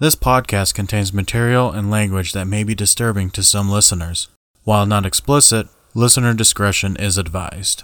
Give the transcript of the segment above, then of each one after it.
This podcast contains material and language that may be disturbing to some listeners. While not explicit, listener discretion is advised.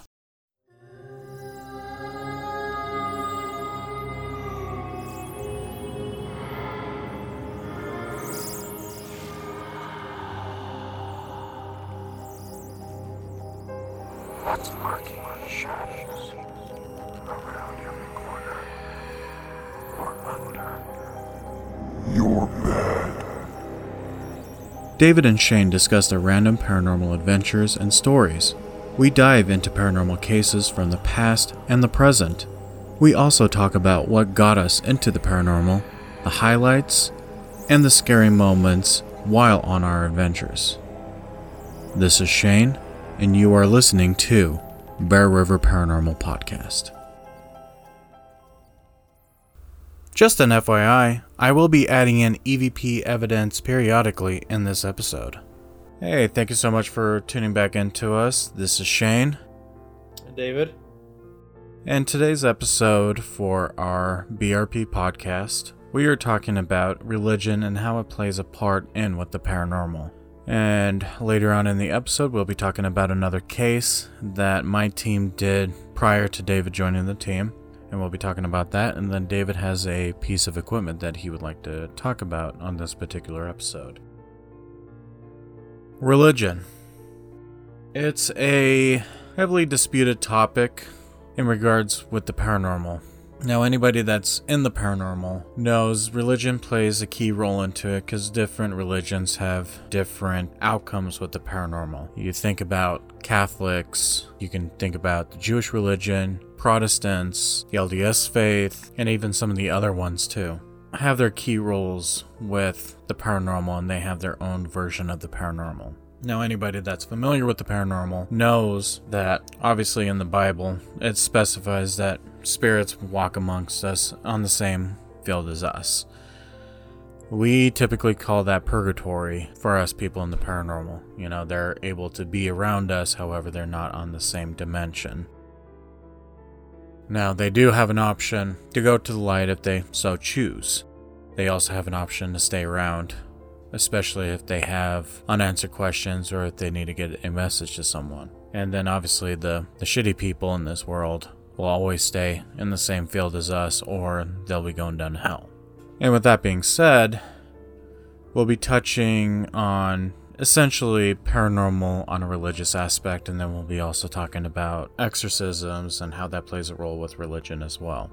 David and Shane discuss their random paranormal adventures and stories. We dive into paranormal cases from the past and the present. We also talk about what got us into the paranormal, the highlights, and the scary moments while on our adventures. This is Shane, and you are listening to Bear River Paranormal Podcast. Just an FYI, I will be adding in EVP evidence periodically in this episode. Hey, thank you so much for tuning back into us. This is Shane. David? And today's episode for our BRP podcast, we are talking about religion and how it plays a part in with the paranormal. And later on in the episode, we'll be talking about another case that my team did prior to David joining the team. And we'll be talking about that. And then David has a piece of equipment that he would like to talk about on this particular episode. Religion. It's a heavily disputed topic in regards with the paranormal. Now, anybody that's in the paranormal knows religion plays a key role into it because different religions have different outcomes with the paranormal. You think about Catholics, you can think about the Jewish religion, Protestants, the LDS faith, and even some of the other ones too. Have their key roles with the paranormal and they have their own version of the paranormal. Now, anybody that's familiar with the paranormal knows that obviously in the Bible it specifies that spirits walk amongst us on the same field as us. We typically call that purgatory for us people in the paranormal. You know, they're able to be around us, however, they're not on the same dimension. Now, they do have an option to go to the light if they so choose. They also have an option to stay around especially if they have unanswered questions or if they need to get a message to someone. And then obviously the, the shitty people in this world will always stay in the same field as us or they'll be going down to hell. And with that being said, we'll be touching on essentially paranormal on a religious aspect and then we'll be also talking about exorcisms and how that plays a role with religion as well.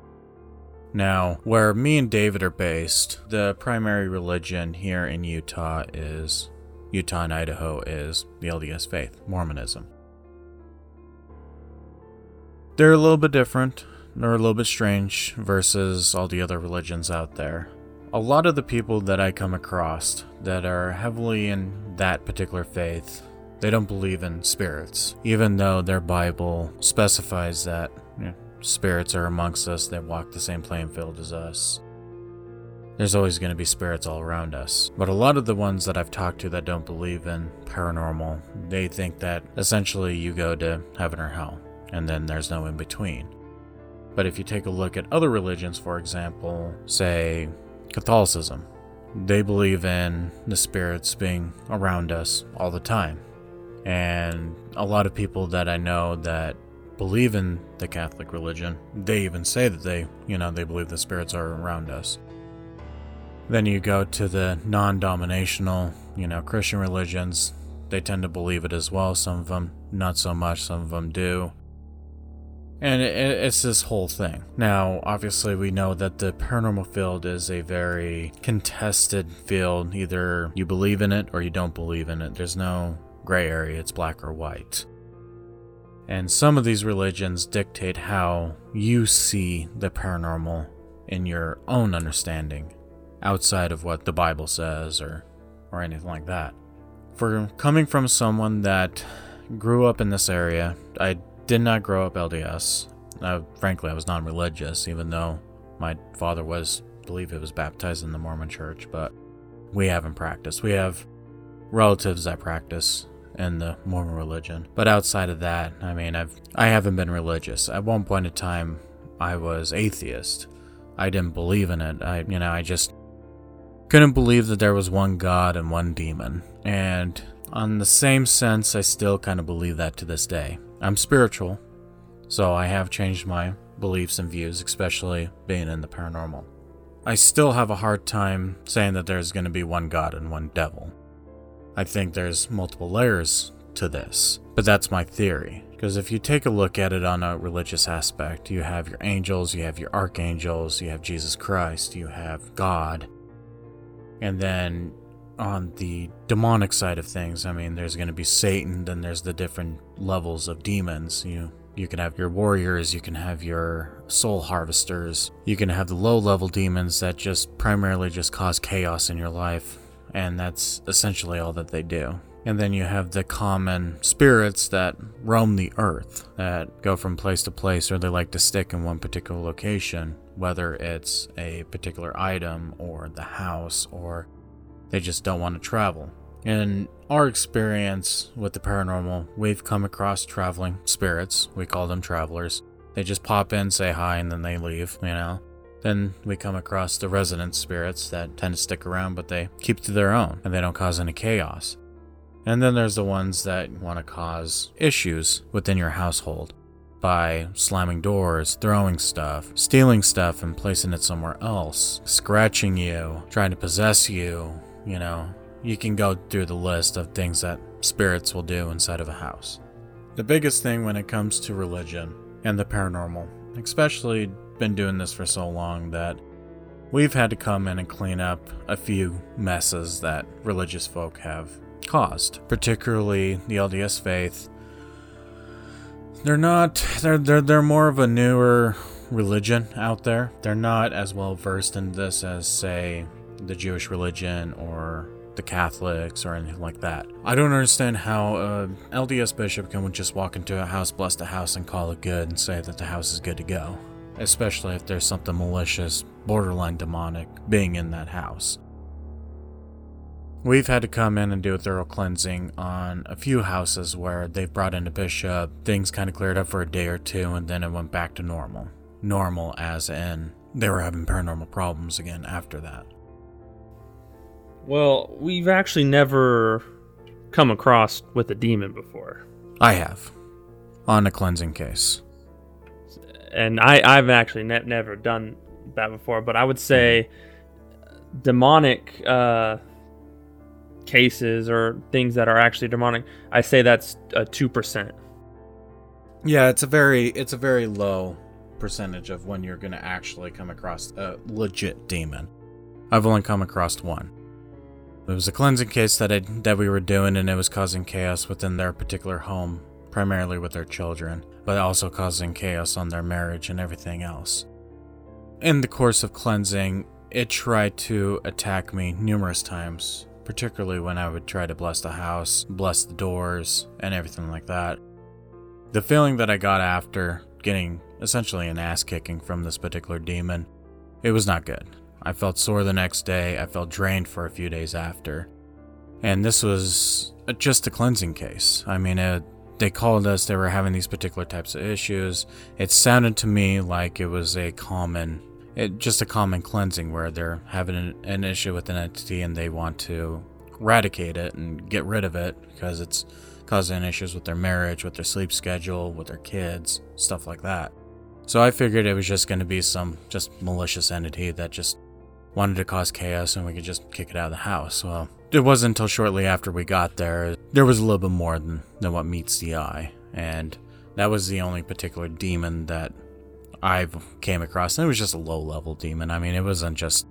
Now, where me and David are based, the primary religion here in Utah is Utah and Idaho is the LDS faith, Mormonism. They're a little bit different, they're a little bit strange versus all the other religions out there. A lot of the people that I come across that are heavily in that particular faith, they don't believe in spirits, even though their Bible specifies that you know, spirits are amongst us that walk the same playing field as us. There's always going to be spirits all around us. But a lot of the ones that I've talked to that don't believe in paranormal, they think that essentially you go to heaven or hell, and then there's no in between. But if you take a look at other religions, for example, say Catholicism, they believe in the spirits being around us all the time. And a lot of people that I know that believe in the Catholic religion. They even say that they, you know, they believe the spirits are around us. Then you go to the non dominational, you know, Christian religions. They tend to believe it as well. Some of them not so much, some of them do. And it's this whole thing. Now, obviously, we know that the paranormal field is a very contested field. Either you believe in it or you don't believe in it. There's no gray area, it's black or white. And some of these religions dictate how you see the paranormal in your own understanding, outside of what the Bible says or, or anything like that. For coming from someone that grew up in this area, I did not grow up LDS. Uh, frankly, I was non religious, even though my father was, I believe he was baptized in the Mormon church, but we haven't practiced. We have relatives that practice in the Mormon religion. But outside of that, I mean, I've I haven't been religious. At one point in time, I was atheist. I didn't believe in it. I, you know, I just couldn't believe that there was one god and one demon. And on the same sense, I still kind of believe that to this day. I'm spiritual, so I have changed my beliefs and views, especially being in the paranormal. I still have a hard time saying that there's going to be one god and one devil. I think there's multiple layers to this, but that's my theory. Because if you take a look at it on a religious aspect, you have your angels, you have your archangels, you have Jesus Christ, you have God. And then on the demonic side of things, I mean, there's going to be Satan, then there's the different levels of demons. You you can have your warriors, you can have your soul harvesters, you can have the low level demons that just primarily just cause chaos in your life, and that's essentially all that they do. And then you have the common spirits that roam the earth, that go from place to place, or they like to stick in one particular location, whether it's a particular item, or the house, or they just don't want to travel. In our experience with the paranormal, we've come across traveling spirits. We call them travelers. They just pop in, say hi, and then they leave, you know? Then we come across the resident spirits that tend to stick around, but they keep to their own and they don't cause any chaos. And then there's the ones that want to cause issues within your household by slamming doors, throwing stuff, stealing stuff and placing it somewhere else, scratching you, trying to possess you, you know. You can go through the list of things that spirits will do inside of a house. The biggest thing when it comes to religion and the paranormal, especially been doing this for so long that we've had to come in and clean up a few messes that religious folk have caused, particularly the LDS faith. They're not they're they're they're more of a newer religion out there. They're not as well versed in this as say the Jewish religion or the Catholics or anything like that. I don't understand how a LDS bishop can just walk into a house, bless the house, and call it good and say that the house is good to go, especially if there's something malicious, borderline demonic being in that house. We've had to come in and do a thorough cleansing on a few houses where they've brought in a bishop, things kind of cleared up for a day or two, and then it went back to normal. Normal, as in they were having paranormal problems again after that. Well, we've actually never come across with a demon before. I have. On a cleansing case. And I, I've actually ne- never done that before, but I would say demonic uh, cases or things that are actually demonic, I say that's a 2%. Yeah, it's a very it's a very low percentage of when you're going to actually come across a legit demon. I've only come across one. It was a cleansing case that I, that we were doing, and it was causing chaos within their particular home, primarily with their children, but also causing chaos on their marriage and everything else. In the course of cleansing, it tried to attack me numerous times, particularly when I would try to bless the house, bless the doors, and everything like that. The feeling that I got after getting essentially an ass kicking from this particular demon, it was not good. I felt sore the next day. I felt drained for a few days after. And this was uh, just a cleansing case. I mean, it, they called us, they were having these particular types of issues. It sounded to me like it was a common, it, just a common cleansing where they're having an, an issue with an entity and they want to eradicate it and get rid of it because it's causing issues with their marriage, with their sleep schedule, with their kids, stuff like that. So I figured it was just going to be some just malicious entity that just wanted to cause chaos and we could just kick it out of the house. Well, it wasn't until shortly after we got there, there was a little bit more than, than what meets the eye. And that was the only particular demon that I've came across. And it was just a low level demon. I mean, it wasn't just,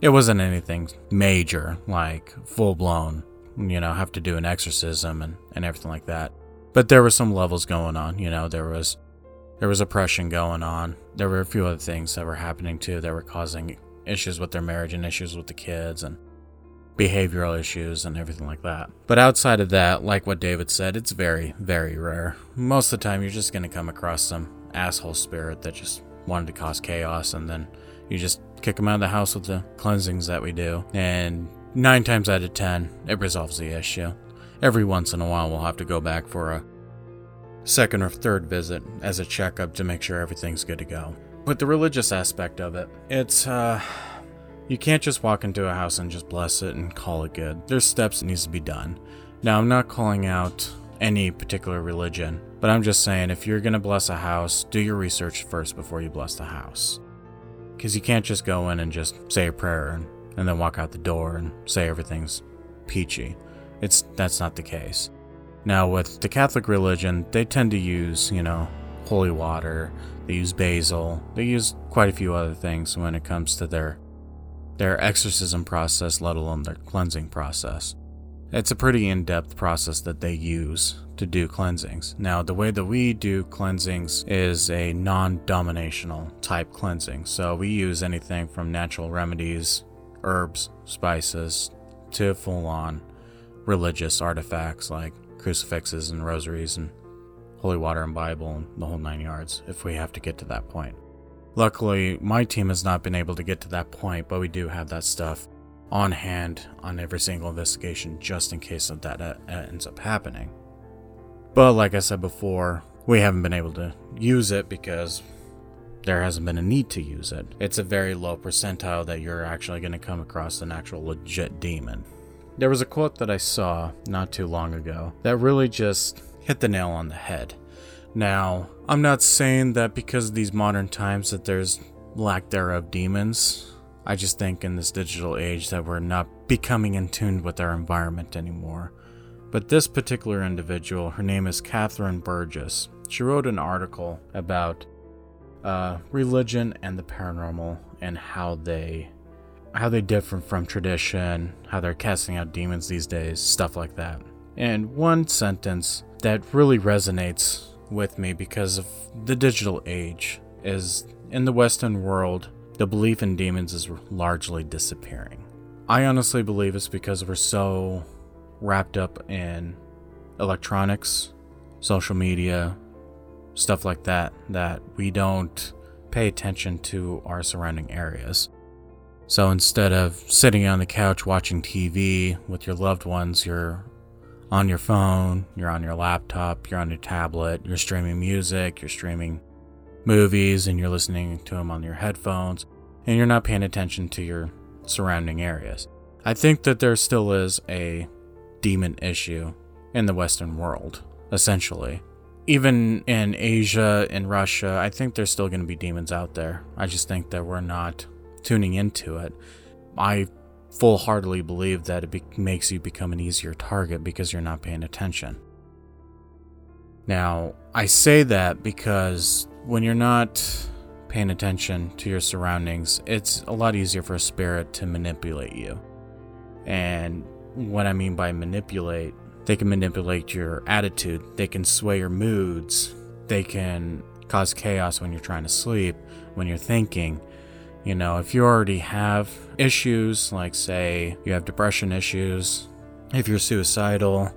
it wasn't anything major, like full blown, you know, have to do an exorcism and, and everything like that. But there were some levels going on, you know, there was, there was oppression going on. There were a few other things that were happening too that were causing issues with their marriage and issues with the kids and behavioral issues and everything like that. But outside of that, like what David said, it's very, very rare. Most of the time, you're just going to come across some asshole spirit that just wanted to cause chaos, and then you just kick them out of the house with the cleansings that we do. And nine times out of ten, it resolves the issue. Every once in a while, we'll have to go back for a second or third visit as a checkup to make sure everything's good to go with the religious aspect of it, it's uh You can't just walk into a house and just bless it and call it good. There's steps that needs to be done. Now, I'm not calling out any particular religion, but I'm just saying if you're going to bless a house, do your research first before you bless the house. Because you can't just go in and just say a prayer and, and then walk out the door and say everything's peachy. It's that's not the case. Now with the Catholic religion, they tend to use, you know, holy water, they use basil, they use quite a few other things when it comes to their their exorcism process, let alone their cleansing process. It's a pretty in depth process that they use to do cleansings. Now, the way that we do cleansings is a non dominational type cleansing. So we use anything from natural remedies, herbs, spices, to full on religious artifacts like crucifixes and rosaries and holy water and Bible and the whole nine yards if we have to get to that point. Luckily, my team has not been able to get to that point, but we do have that stuff on hand on every single investigation just in case of that uh, ends up happening. But like I said before, we haven't been able to use it because there hasn't been a need to use it. It's a very low percentile that you're actually going to come across an actual legit demon. There was a quote that I saw not too long ago that really just hit the nail on the head. Now, I'm not saying that because of these modern times that there's lack thereof demons. I just think in this digital age that we're not becoming in tune with our environment anymore. But this particular individual, her name is Catherine Burgess. She wrote an article about uh, religion and the paranormal and how they how they differ from tradition, how they're casting out demons these days, stuff like that. And one sentence that really resonates with me because of the digital age is in the Western world, the belief in demons is largely disappearing. I honestly believe it's because we're so wrapped up in electronics, social media, stuff like that, that we don't pay attention to our surrounding areas. So instead of sitting on the couch watching TV with your loved ones, you're on your phone, you're on your laptop, you're on your tablet, you're streaming music, you're streaming movies, and you're listening to them on your headphones, and you're not paying attention to your surrounding areas. I think that there still is a demon issue in the Western world, essentially. Even in Asia and Russia, I think there's still going to be demons out there. I just think that we're not tuning into it. I full heartedly believe that it be- makes you become an easier target because you're not paying attention. Now, I say that because when you're not paying attention to your surroundings, it's a lot easier for a spirit to manipulate you. And what I mean by manipulate, they can manipulate your attitude, they can sway your moods, they can cause chaos when you're trying to sleep, when you're thinking, you know, if you already have issues, like say you have depression issues, if you're suicidal,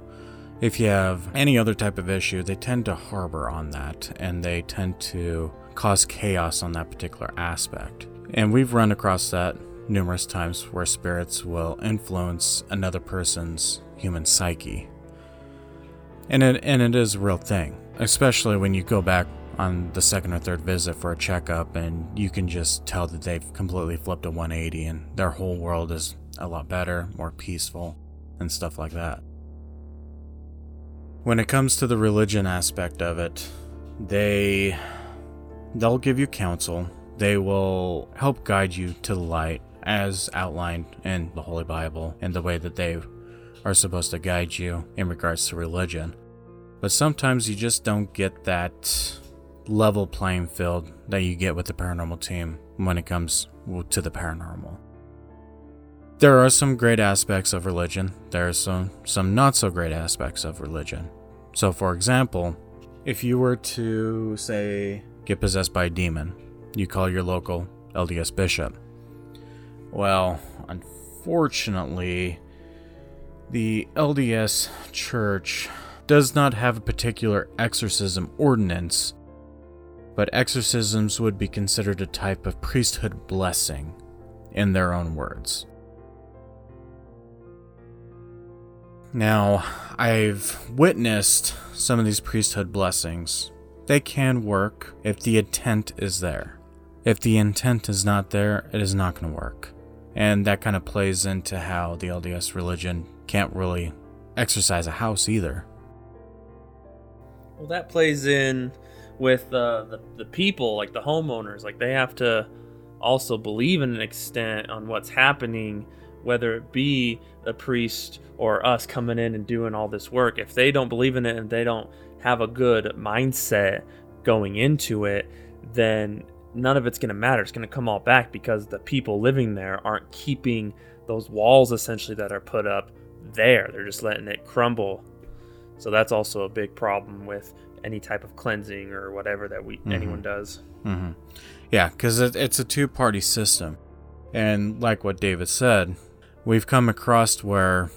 if you have any other type of issue, they tend to harbor on that and they tend to cause chaos on that particular aspect. And we've run across that numerous times where spirits will influence another person's human psyche. And it, and it is a real thing, especially when you go back on the second or third visit for a checkup, and you can just tell that they've completely flipped a 180 and their whole world is a lot better, more peaceful, and stuff like that. When it comes to the religion aspect of it, they they'll give you counsel. They will help guide you to the light as outlined in the Holy Bible and the way that they are supposed to guide you in regards to religion. But sometimes you just don't get that level playing field that you get with the paranormal team when it comes to the paranormal. There are some great aspects of religion, there are some, some not so great aspects of religion. So, for example, if you were to, say, get possessed by a demon, you call your local LDS bishop. Well, unfortunately, the LDS church does not have a particular exorcism ordinance but exorcisms would be considered a type of priesthood blessing, in their own words. Now, I've witnessed some of these priesthood blessings. They can work if the intent is there. If the intent is not there, it is not going to work. And that kind of plays into how the LDS religion can't really exercise a house either. Well, that plays in with uh, the the people, like the homeowners. Like they have to also believe in an extent on what's happening, whether it be a priest or us coming in and doing all this work. If they don't believe in it and they don't have a good mindset going into it, then none of it's going to matter. It's going to come all back because the people living there aren't keeping those walls essentially that are put up there. They're just letting it crumble. So that's also a big problem with any type of cleansing or whatever that we mm-hmm. anyone does. Mm-hmm. Yeah, because it, it's a two-party system, and like what David said, we've come across where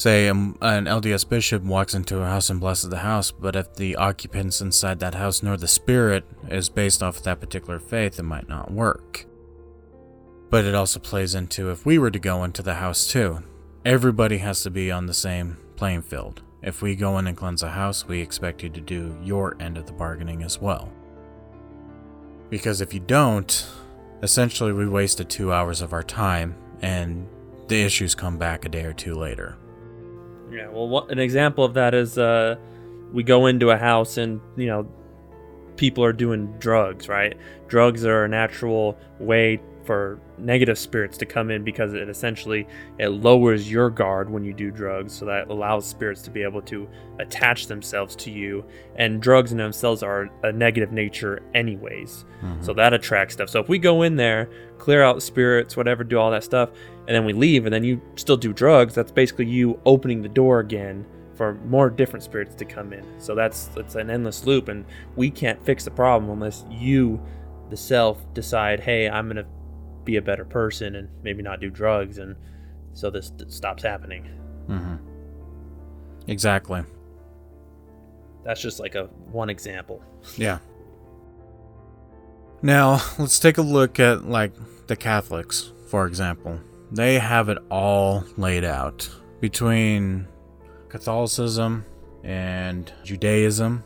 Say um, an LDS bishop walks into a house and blesses the house, but if the occupants inside that house nor the spirit is based off of that particular faith, it might not work. But it also plays into if we were to go into the house too, everybody has to be on the same playing field. If we go in and cleanse a house, we expect you to do your end of the bargaining as well. Because if you don't, essentially we wasted two hours of our time and the issues come back a day or two later. Yeah, well, what, an example of that is uh, we go into a house and you know people are doing drugs, right? Drugs are a natural way for negative spirits to come in because it essentially it lowers your guard when you do drugs. So that allows spirits to be able to attach themselves to you. And drugs in themselves are a negative nature anyways. Mm-hmm. so that attracts stuff. So if we go in there clear out spirits whatever do all that stuff and then we leave and then you still do drugs that's basically you opening the door again for more different spirits to come in. So that's it's an endless loop and we can't fix the problem unless you the self decide hey i'm going to be a better person and maybe not do drugs and so this stops happening. Mm-hmm. exactly. That's just like a one example. Yeah. Now let's take a look at like the catholics for example. They have it all laid out between catholicism and judaism.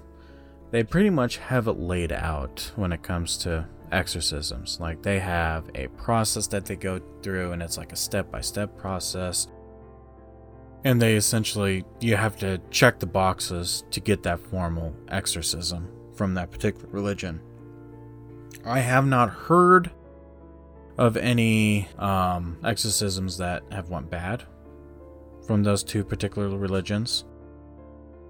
They pretty much have it laid out when it comes to exorcisms. Like they have a process that they go through, and it's like a step by step process. And they essentially, you have to check the boxes to get that formal exorcism from that particular religion. I have not heard of any um, exorcisms that have went bad from those two particular religions.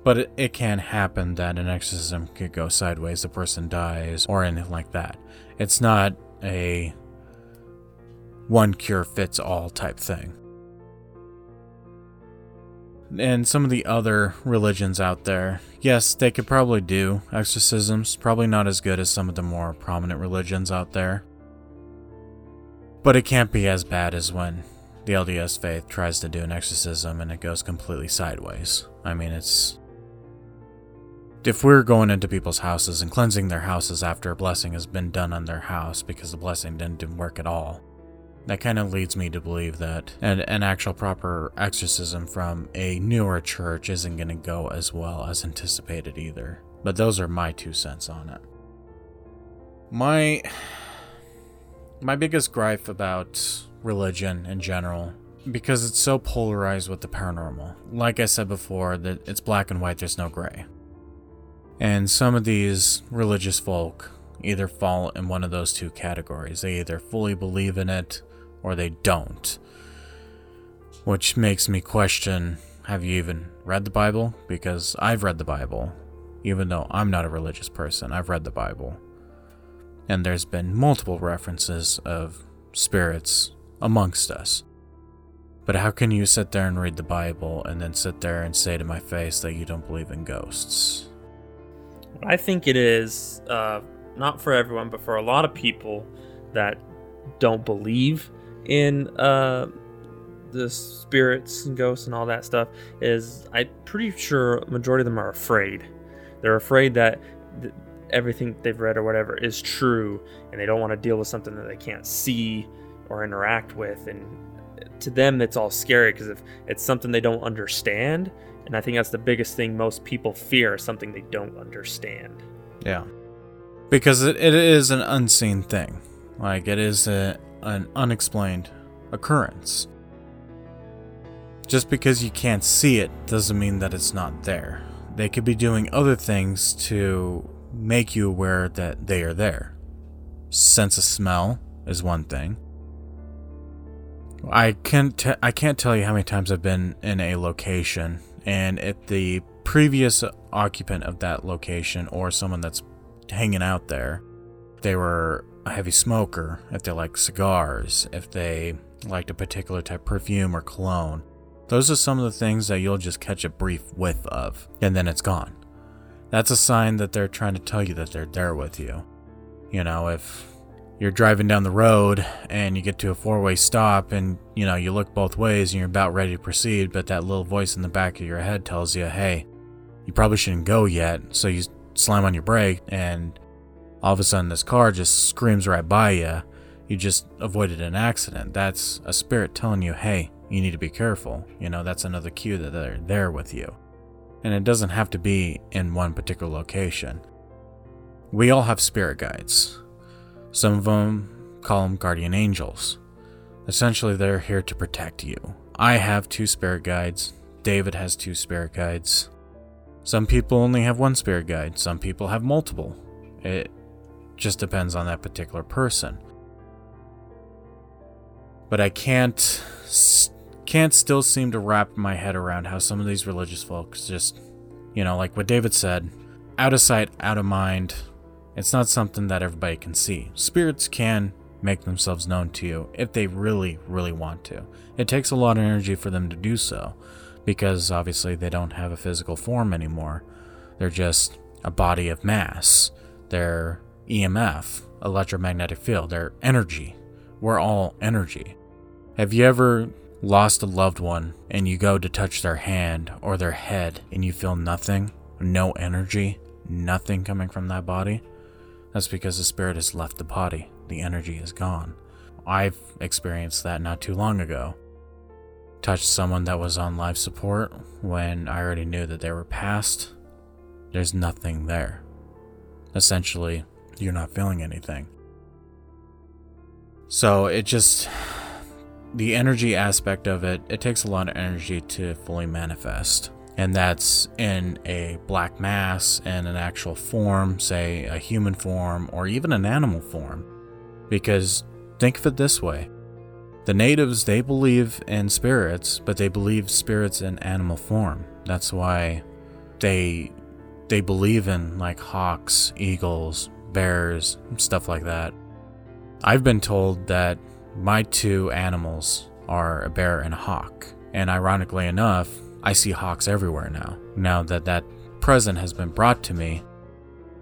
But it, it, can happen that an exorcism could go sideways, the person dies, or anything like that. It's not a one cure fits all type thing. And some of the other religions out there, yes, they could probably do exorcisms, probably not as good as some of the more prominent religions out there. But it can't be as bad as when the LDS faith tries to do an exorcism and it goes completely sideways. I mean, it's if we're going into people's houses and cleansing their houses after a blessing has been done on their house because the blessing didn't, work at all, that kind of leads me to believe that an, an actual proper exorcism from a newer church isn't going to go as well as anticipated either. But those are my two cents on it. My my biggest gripe about religion in general because it's so polarized with the paranormal. Like I said before, that it's black and white, there's no gray. And some of these religious folk either fall in one of those two categories. They either fully believe in it or they don't. Which makes me question have you even read the Bible? Because I've read the Bible. Even though I'm not a religious person, I've read the Bible. And there's been multiple references of spirits amongst us. But how can you sit there and read the Bible and then sit there and say to my face that you don't believe in ghosts? I think it is uh, not for everyone, but for a lot of people that don't believe in uh, the spirits and ghosts and all that stuff. Is I'm pretty sure majority of them are afraid. They're afraid that th- everything they've read or whatever is true, and they don't want to deal with something that they can't see or interact with. And to them, it's all scary because if it's something they don't understand, and I think that's the biggest thing most people fear something they don't understand. Yeah. Because it, it is an unseen thing. Like, it is a, an unexplained occurrence. Just because you can't see it doesn't mean that it's not there. They could be doing other things to make you aware that they are there. Sense of smell is one thing. I can't t- I can't tell you how many times I've been in a location and if the previous occupant of that location or someone that's hanging out there, they were a heavy smoker, if they like cigars, if they liked a particular type of perfume or cologne. Those are some of the things that you'll just catch a brief whiff of, and then it's gone. That's a sign that they're trying to tell you that they're there with you. You know, if you're driving down the road and you get to a four way stop and you know you look both ways and you're about ready to proceed but that little voice in the back of your head tells you hey you probably shouldn't go yet. So you slam on your brake and all of a sudden this car just screams right by you you just avoided an accident. That's a spirit telling you hey you need to be careful. You know that's another cue that they're there with you. And it doesn't have to be in one particular location. We all have spirit guides. Some of them call them guardian angels. Essentially, they're here to protect you. I have two spirit guides. David has two spirit guides. Some people only have one spirit guide, some people have multiple. It just depends on that particular person. But I can't can't still seem to wrap my head around how some of these religious folks just, you know, like what David said, out of sight, out of mind, it's not something that everybody can see. Spirits can make themselves known to you if they really, really want to. It takes a lot of energy for them to do so, because obviously they don't have a physical form anymore. They're just a body of mass. They're EMF, electromagnetic field, they're energy. We're all energy. Have you ever lost a loved one and you go to touch their hand or their head and you feel nothing? No energy? Nothing coming from that body? That's because the spirit has left the body, the energy is gone. I've experienced that not too long ago. Touched someone that was on life support when I already knew that they were passed. There's nothing there. Essentially, you're not feeling anything. So it just. The energy aspect of it, it takes a lot of energy to fully manifest and that's in a black mass in an actual form, say a human form or even an animal form. Because think of it this way the natives, they believe in spirits, but they believe spirits in animal form. That's why they they believe in like hawks, eagles, bears, stuff like that. I've been told that my two animals are a bear and a hawk. And ironically enough, I see hawks everywhere now. Now that that present has been brought to me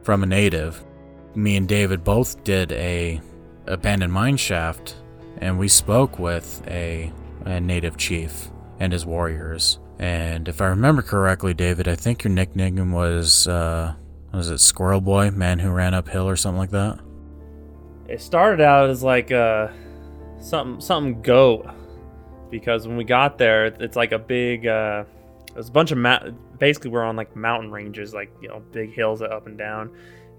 from a native, me and David both did a abandoned mine shaft, and we spoke with a, a native chief and his warriors. And if I remember correctly, David, I think your nickname was uh, was it Squirrel Boy, man who ran uphill, or something like that. It started out as like a uh, something something goat because when we got there, it's like a big. Uh, there's a bunch of ma- basically we're on like mountain ranges, like you know big hills up and down,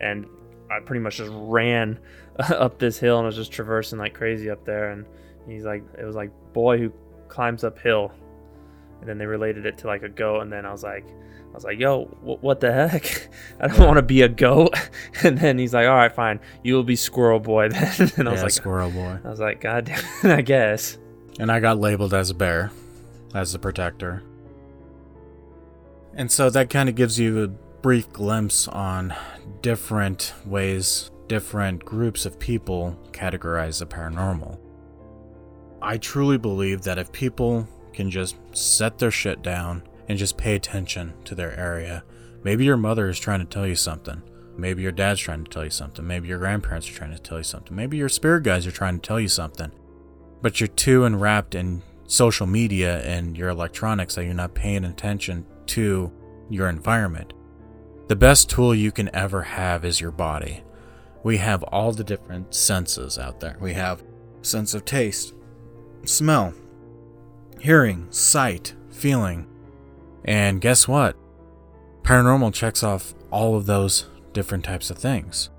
and I pretty much just ran up this hill and was just traversing like crazy up there. And he's like, it was like boy who climbs uphill, and then they related it to like a goat, and then I was like. I was like, yo, what the heck? I don't want to be a goat. And then he's like, all right, fine. You will be Squirrel Boy then. And I was yeah, like, Squirrel Boy. I was like, God damn, I guess. And I got labeled as a bear, as the protector. And so that kind of gives you a brief glimpse on different ways different groups of people categorize the paranormal. I truly believe that if people can just set their shit down and just pay attention to their area, maybe your mother is trying to tell you something. Maybe your dad's trying to tell you something. Maybe your grandparents are trying to tell you something. Maybe your spirit guides are trying to tell you something but you're too enwrapped in social media and your electronics that you're not paying attention to your environment. The best tool you can ever have is your body. We have all the different senses out there. We have sense of taste, smell, hearing, sight, feeling. And guess what? Paranormal checks off all of those different types of things.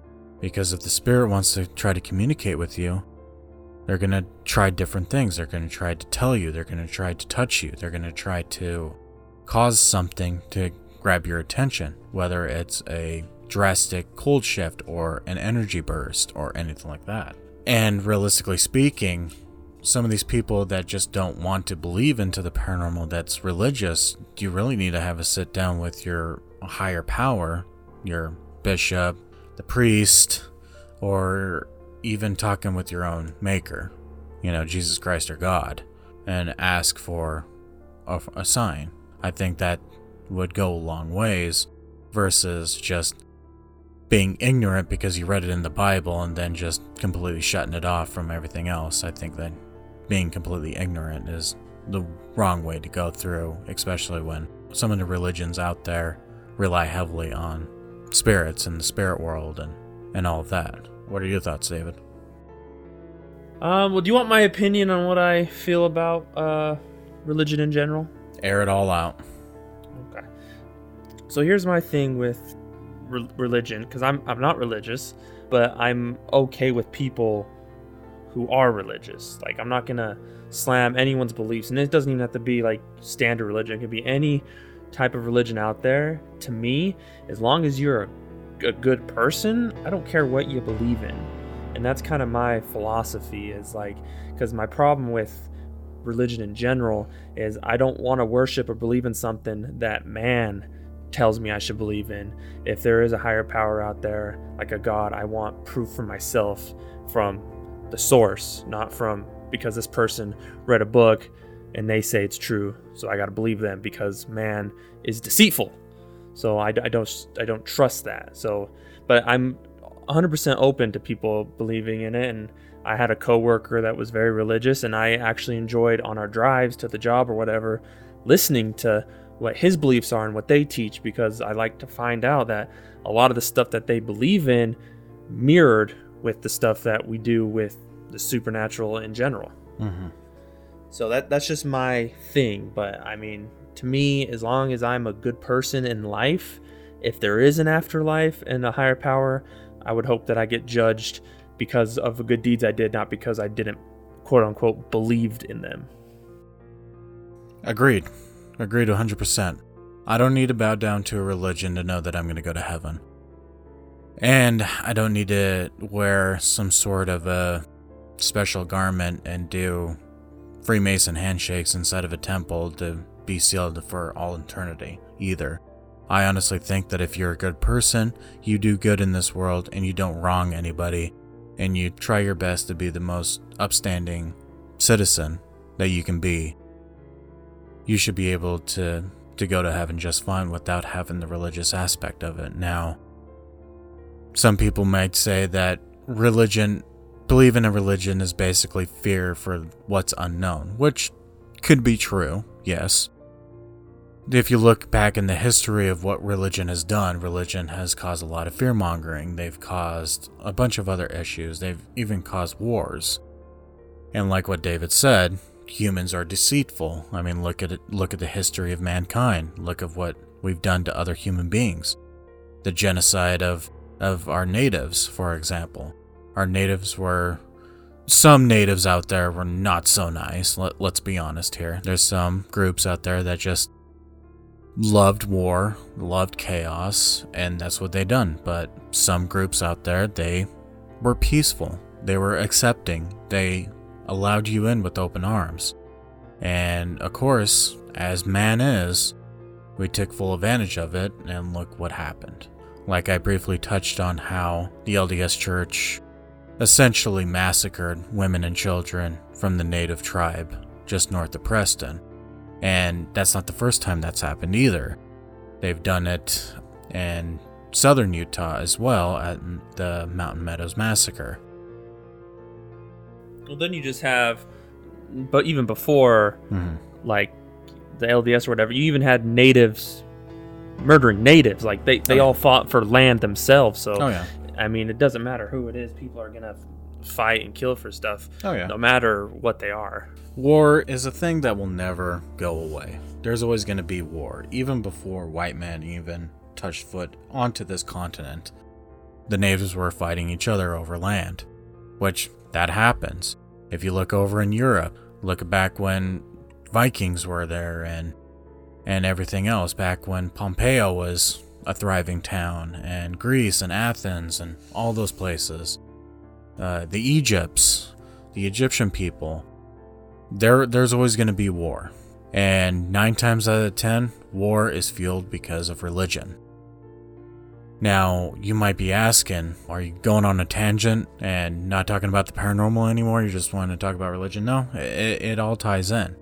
Because if the spirit wants to try to communicate with you, They're going to try different things. They're going to try to tell you. They're going to try to touch you. They're going to try to cause something to grab your attention, whether it's a drastic cold shift or an energy burst or anything like that. And realistically speaking, some of these people that just don't want to believe into the paranormal that's religious, you really need to have a sit down with your higher power, your bishop, the priest, or even talking with your own maker, you know, Jesus Christ or God, and ask for a, a sign. I think that would go a long ways versus just being ignorant because you read it in the Bible and then just completely shutting it off from everything else. I think that being completely ignorant is the wrong way to go through, especially when some of the religions out there rely heavily on spirits and the spirit world and, and all of that. What are your thoughts, David? Um, well, do you want my opinion on what I feel about uh, religion in general? Air it all out. Okay. So here's my thing with re- religion, because I'm I'm not religious, but I'm okay with people who are religious. Like I'm not gonna slam anyone's beliefs, and it doesn't even have to be like standard religion. It could be any type of religion out there. To me, as long as you're a, a good person, I don't care what you believe in, and that's kind of my philosophy. Is like because my problem with religion in general is I don't want to worship or believe in something that man tells me I should believe in. If there is a higher power out there, like a God, I want proof for myself from the source, not from because this person read a book and they say it's true. So I got to believe them because man is deceitful. So I, I don't I don't trust that. So, but I'm 100% open to people believing in it and I had a coworker that was very religious, and I actually enjoyed on our drives to the job or whatever listening to what his beliefs are and what they teach because I like to find out that a lot of the stuff that they believe in mirrored with the stuff that we do with the supernatural in general. Mm-hmm. So that that's just my thing. But I mean, to me, as long as I'm a good person in life, if there is an afterlife and a higher power, I would hope that I get judged because of the good deeds I did, not because I didn't quote unquote believed in them. Agreed. Agreed 100%. I don't need to bow down to a religion to know that I'm going to go to heaven. And I don't need to wear some sort of a special garment and do Freemason handshakes inside of a temple to be sealed for all eternity either. I honestly think that if you're a good person, you do good in this world and you don't wrong anybody, and you try your best to be the most upstanding citizen that you can be, you should be able to to go to heaven just fine without having the religious aspect of it. Now, some people might say that religion believe in a religion is basically fear for what's unknown, which could be true, yes. If you look back in the history of what religion has done, religion has caused a lot of fear mongering. They've caused a bunch of other issues. They've even caused wars. And like what David said, humans are deceitful. I mean, look at it, look at the history of mankind. Look at what we've done to other human beings. The genocide of of our natives, for example. Our natives were some natives out there were not so nice. Let, let's be honest here. There's some groups out there that just loved war, loved chaos, and that's what they done. But some groups out there, they were peaceful. They were accepting. They allowed you in with open arms. And of course, as man is, we took full advantage of it, and look what happened. Like I briefly touched on how the LDS Church essentially massacred women and children from the native tribe just north of Preston. And that's not the first time that's happened either. They've done it in southern Utah as well at the Mountain Meadows Massacre. Well, then you just have, but even before, Mhm. like the LDS or whatever, you even had natives murdering natives. Like they, they Oh, yeah. all fought for land themselves. So Oh, yeah. I mean, it doesn't matter who it is. People are gonna fight and kill for stuff, Oh, yeah. no matter what they are. War is a thing that will never go away. There's always going to be war, even before white men even touched foot onto this continent. The natives were fighting each other over land, which that happens. If you look over in Europe, look back when Vikings were there and and everything else back when Pompeii was a thriving town and Greece and Athens and all those places. Uh, the Egypts, the Egyptian people, there there's always going to be war. And 9 times out of 10, war is fueled because of religion. Now, you might be asking, are you going on a tangent and not talking about the paranormal anymore? You just want to talk about religion? No, it, it all ties in.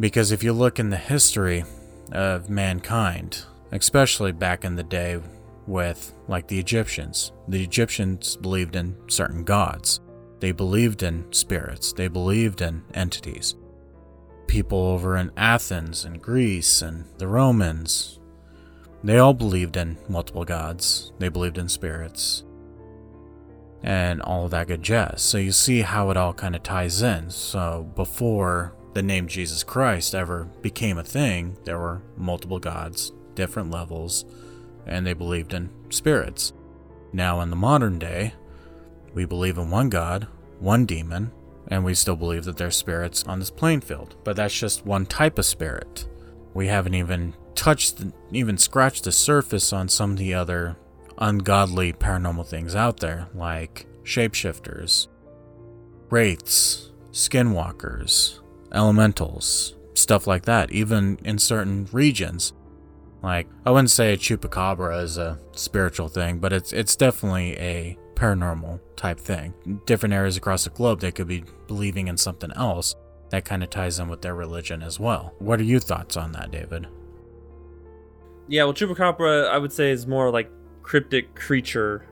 Because if you look in the history of mankind, especially back in the day with like the Egyptians, the Egyptians believed in certain gods. They believed in spirits, they believed in entities. People over in Athens and Greece and the Romans, they all believed in multiple gods, they believed in spirits, and all of that good jazz. So you see how it all kind of ties in. So before the name Jesus Christ ever became a thing, there were multiple gods, different levels, and they believed in spirits. Now, in the modern day, we believe in one God, one demon, and we still believe that there's spirits on this playing field. But that's just one type of spirit. We haven't even touched, even scratched the surface on some of the other ungodly paranormal things out there, like shapeshifters, wraiths, skinwalkers, elementals, stuff like that, even in certain regions. Like, I wouldn't say a chupacabra is a spiritual thing, but it's it's definitely a paranormal type thing. Different areas across the globe, they could be believing in something else that kind of ties in with their religion as well. What are your thoughts on that, David? Yeah, well, chupacabra, I would say, is more like cryptic creature.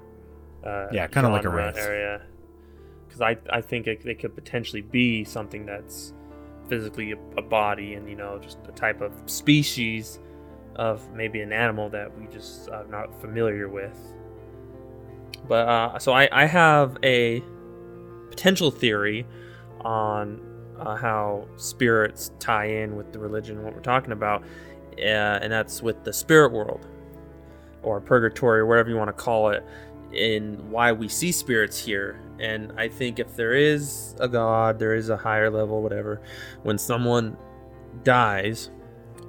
Uh, yeah, kind of like a wraith. area. Because I, I think it, it could potentially be something that's physically a, a body and you know just a type of species of maybe an animal that we just are not familiar with. But uh, so I, I have a potential theory on uh, how spirits tie in with the religion and what we're talking about, uh, and that's with the spirit world or purgatory or whatever you want to call it, and why we see spirits here. And I think if there is a god, there is a higher level, whatever, when someone dies,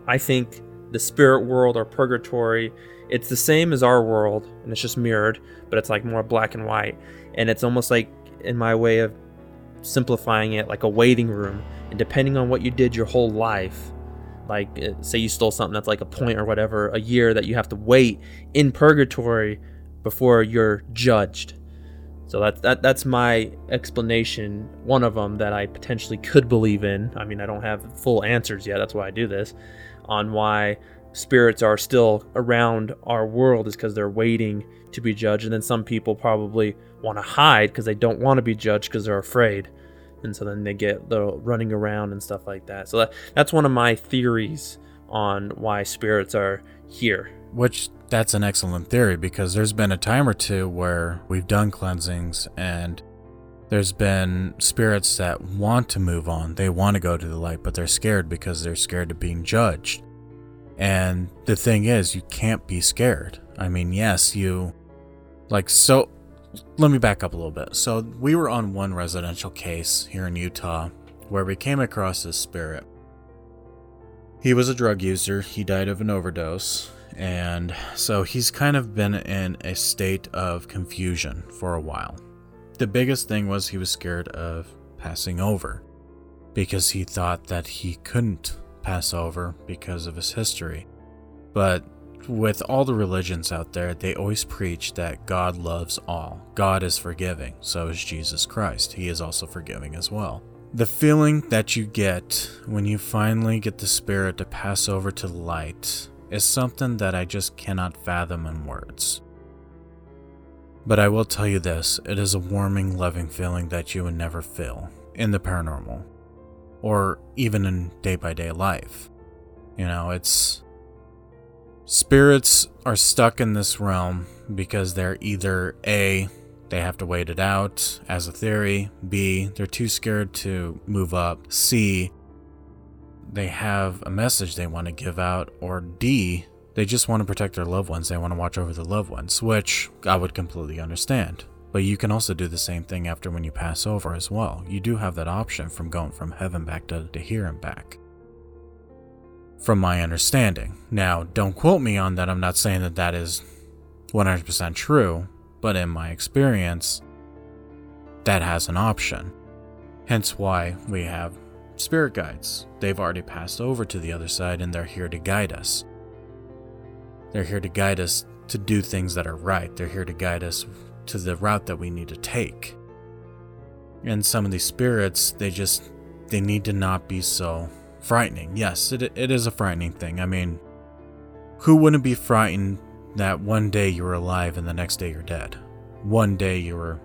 I think the spirit world or purgatory. It's the same as our world and it's just mirrored but it's like more black and white. And it's almost like in my way of simplifying it like a waiting room. And depending on what you did your whole life like uh, say you stole something that's like a point or whatever a year that you have to wait in purgatory before you're judged. So that's that, that's my explanation one of them that i potentially could believe in. I mean i don't have full answers yet that's why i do this on why spirits are still around our world is because they're waiting to be judged. And then some people probably want to hide because they don't want to be judged because they're afraid. And so then they get the running around and stuff like that. So that, that's one of my theories on why spirits are here. Which that's an excellent theory because there's been a time or two where we've done cleansings and there's been spirits that want to move on. They want to go to the light, but they're scared because they're scared of being judged. And the thing is, you can't be scared. I mean, yes, you like so let me back up a little bit. So, we were on one residential case here in Utah where we came across this spirit. He was a drug user, he died of an overdose, and so he's kind of been in a state of confusion for a while. The biggest thing was he was scared of passing over because he thought that he couldn't pass over because of his history. But with all the religions out there, they always preach that God loves all. God is forgiving, so is Jesus Christ. He is also forgiving as well. The feeling that you get when you finally get the Spirit to pass over to light is something that I just cannot fathom in words. But I will tell you this it is a warming, loving feeling that you would never feel in the paranormal or even in day by day life. You know, it's. Spirits are stuck in this realm because they're either A, they have to wait it out as a theory, B, they're too scared to move up, C, they have a message they want to give out, or D, they just want to protect their loved ones, they want to watch over their loved ones, which I would completely understand. But you can also do the same thing after when you pass over as well. You do have that option from going from heaven back to, to here and back. From my understanding. Now, don't quote me on that. I'm not saying that that is 100% true, but in my experience, that has an option. Hence why we have spirit guides. They've already passed over to the other side and they're here to guide us. They're here to guide us to do things that are right. They're here to guide us to the route that we need to take. And some of these spirits, they just they need to not be so frightening. Yes, it it is a frightening thing. I mean, who wouldn't be frightened that one day you were alive and the next day you're dead? One day you were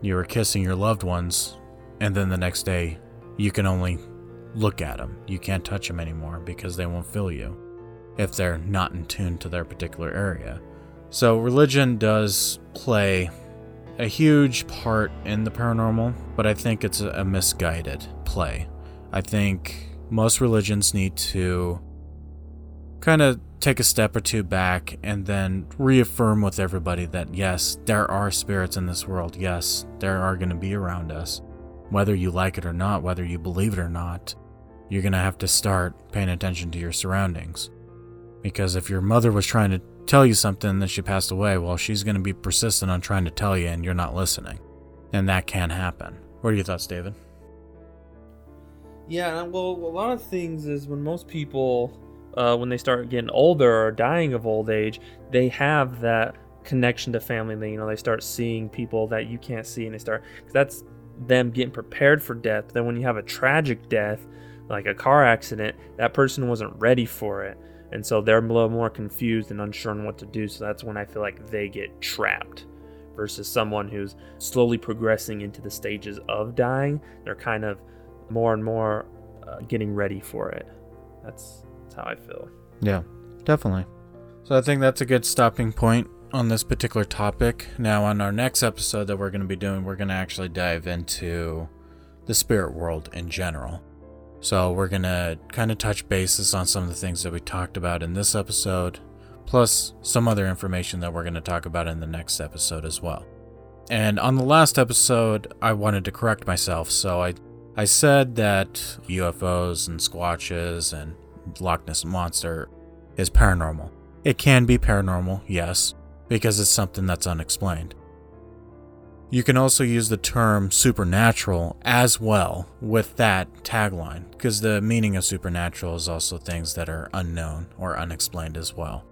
you were kissing your loved ones and then the next day you can only look at them. You can't touch them anymore because they won't feel you if they're not in tune to their particular area. So, religion does play a huge part in the paranormal, but I think it's a misguided play. I think most religions need to kind of take a step or two back and then reaffirm with everybody that yes, there are spirits in this world. Yes, there are going to be around us. Whether you like it or not, whether you believe it or not, you're going to have to start paying attention to your surroundings. Because if your mother was trying to tell you something that she passed away, well, she's going to be persistent on trying to tell you and you're not listening. And that can happen. What are your thoughts, David? Yeah, well, a lot of things is when most people, uh, when they start getting older or dying of old age, they have that connection to family. They, you know, they start seeing people that you can't see, and they start. That's them getting prepared for death. Then when you have a tragic death, like a car accident, that person wasn't ready for it and so they're a little more confused and unsure on what to do. So that's when I feel like they get trapped versus someone who's slowly progressing into the stages of dying. They're kind of more and more uh, getting ready for it. That's, that's how I feel. Yeah, definitely. So I think that's a good stopping point on this particular topic. Now, on our next episode that we're going to be doing, we're going to actually dive into the spirit world in general. So, we're going to kind of touch bases on some of the things that we talked about in this episode, plus some other information that we're going to talk about in the next episode as well. And on the last episode, I wanted to correct myself. So, I, I said that UFOs and squatches and Loch Ness Monster is paranormal. It can be paranormal, yes, because it's something that's unexplained. You can also use the term supernatural as well with that tagline, because the meaning of supernatural is also things that are unknown or unexplained as well.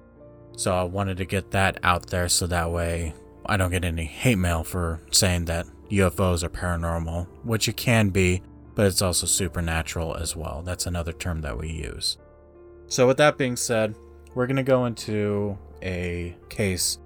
So I wanted to get that out there so that way I don't get any hate mail for saying that UFOs are paranormal, which it can be, but it's also supernatural as well. That's another term that we use. So, with that being said, we're going to go into a case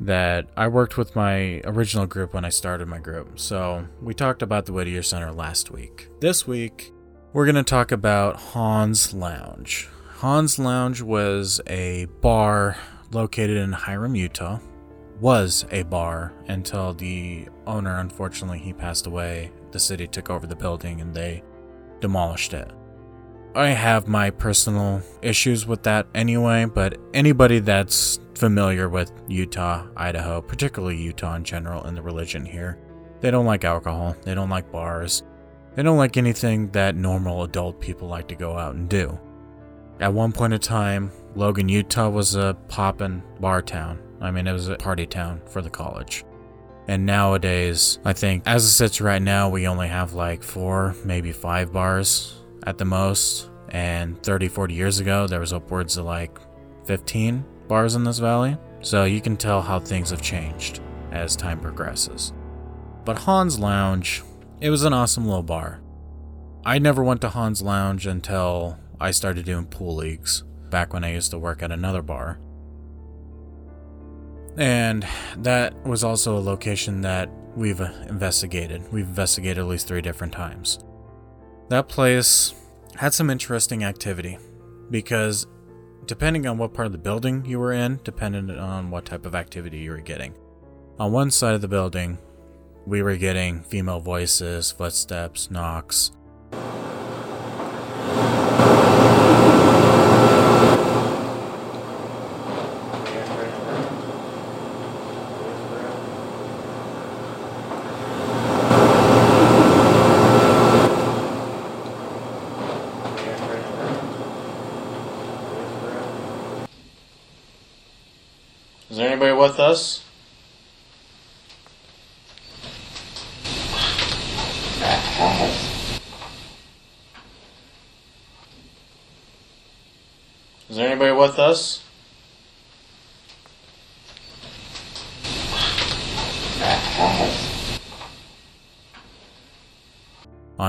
that I worked with my original group when I started my group. So we talked about the Whittier Center last week. This week, we're going to talk about Hans Lounge. Hans Lounge was a bar located in Hyrum, Utah. Was a bar until the owner, unfortunately, he passed away. The city took over the building and they demolished it. I have my personal issues with that anyway, but anybody that's familiar with Utah, Idaho, particularly Utah in general, and the religion here, they don't like alcohol, they don't like bars, they don't like anything that normal adult people like to go out and do. At one point in time, Logan, Utah was a poppin' bar town. I mean, it was a party town for the college. And nowadays, I think as it sits right now, we only have like four, maybe five bars at the most. And 30, 40 years ago, there was upwards of like 15 bars in this valley. So you can tell how things have changed as time progresses. But Hans Lounge, it was an awesome little bar. I never went to Hans Lounge until I started doing pool leagues back when I used to work at another bar. And that was also a location that we've investigated. We've investigated at least three different times. That place had some interesting activity because depending on what part of the building you were in, depended on what type of activity you were getting. On one side of the building, we were getting female voices, footsteps, knocks. Is there anybody with us? Is there anybody with us?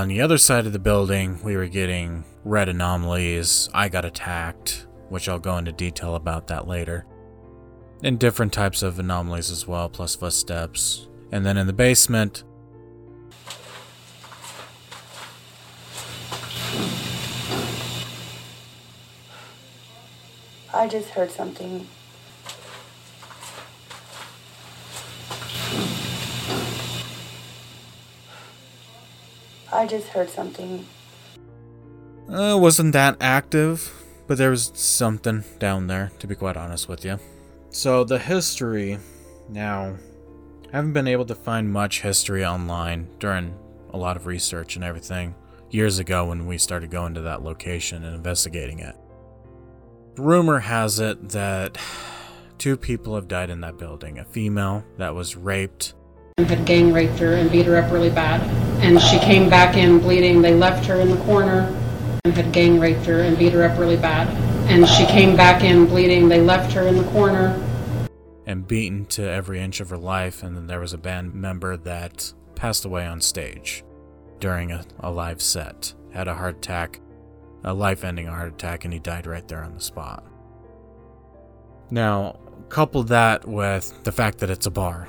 On the other side of the building, we were getting red anomalies. I got attacked, which I'll go into detail about that later. And different types of anomalies as well, plus footsteps. And then in the basement, I just heard something. I just heard something. Uh, wasn't that active, but there was something down there, to be quite honest with you. So, the history. Now, I haven't been able to find much history online during a lot of research and everything years ago when we started going to that location and investigating it. Rumor has it that two people have died in that building a female that was raped and had gang raped her and beat her up really bad. And she came back in bleeding. They left her in the corner and had gang raped her and beat her up really bad. And she came back in bleeding. They left her in the corner and beaten to every inch of her life. And then there was a band member that passed away on stage during a, a live set, had a heart attack, a life ending heart attack, and he died right there on the spot. Now, couple that with the fact that it's a bar